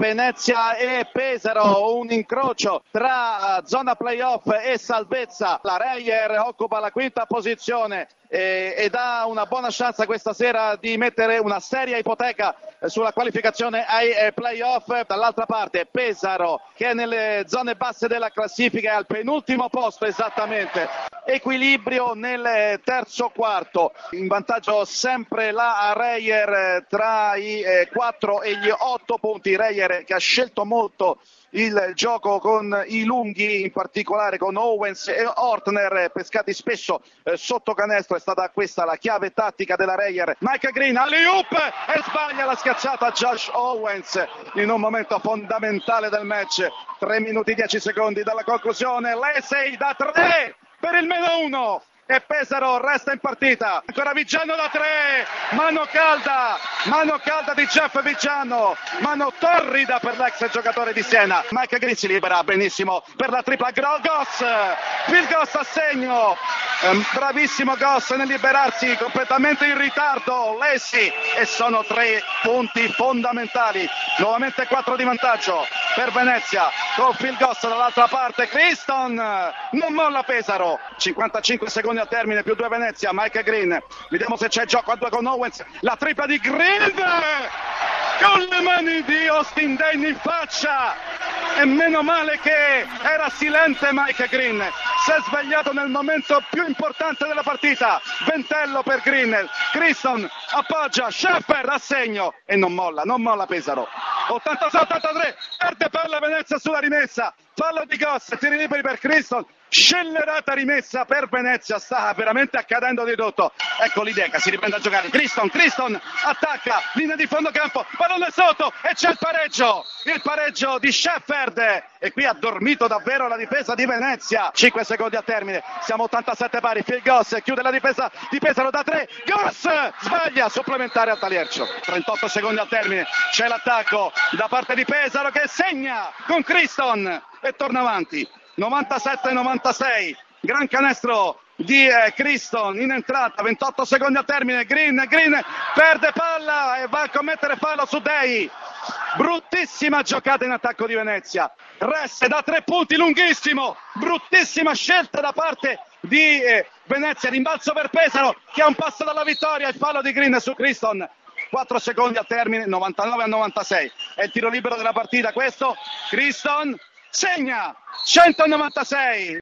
Venezia e Pesaro, un incrocio tra zona playoff e salvezza. La Reyer occupa la quinta posizione eh, ed ha una buona chance questa sera di mettere una seria ipoteca sulla qualificazione ai eh, playoff. Dall'altra parte Pesaro che è nelle zone basse della classifica è al penultimo posto esattamente. Equilibrio nel terzo quarto, in vantaggio sempre la Reyer tra i 4 e gli 8 punti. Reyer che ha scelto molto il gioco con i lunghi, in particolare con Owens e Ortner, pescati spesso eh, sotto canestro. È stata questa la chiave tattica della Reyer. Mike Green all'Iup e sbaglia la schiacciata Josh Owens in un momento fondamentale del match. 3 minuti 10 secondi dalla conclusione. Lesey da 3 per il meno 1 e Pesaro resta in partita. Ancora Vigiano da tre, mano calda, mano calda di Jeff Vigiano, mano torrida per l'ex giocatore di Siena. Mike Green si libera benissimo per la tripla Goss, Phil Goss a segno. Ehm, bravissimo Goss nel liberarsi completamente in ritardo. Lessi e sono tre punti fondamentali. Nuovamente 4 di vantaggio per Venezia con Phil Goss dall'altra parte. Criston non molla Pesaro. 55 secondi al termine più 2 Venezia. Mike Green. Vediamo se c'è gioco a 2 con Owens. La tripla di Green con le mani di Austin Dane in faccia. E meno male che era silente Mike Green. Si è svegliato nel momento più importante della partita. Ventello per Green. Criston appoggia. Scheffer a segno. E non molla, non molla Pesaro. 86-83. Perde palla Venezia sulla rimessa. Palla di Goss. Tiri liberi per Criston scellerata rimessa per Venezia, sta veramente accadendo di tutto. Ecco l'Ideca, si riprende a giocare. Criston, Criston attacca, linea di fondo campo, pallone sotto e c'è il pareggio. Il pareggio di Shefferd e qui ha dormito davvero la difesa di Venezia. 5 secondi a termine, siamo 87 pari. Phil Goss chiude la difesa di Pesaro da 3. Goss sbaglia, supplementare a Taliercio. 38 secondi al termine, c'è l'attacco da parte di Pesaro che segna con Criston e torna avanti. 97-96, gran canestro di eh, Criston in entrata, 28 secondi a termine, Green, Green perde palla e va a commettere fallo su Dei. Bruttissima giocata in attacco di Venezia. Resse da tre punti lunghissimo. Bruttissima scelta da parte di eh, Venezia. Rimbalzo per Pesaro che ha un passo dalla vittoria. Il fallo di Green su Criston. 4 secondi a termine, 99 a 96. È il tiro libero della partita questo. Criston segna! 196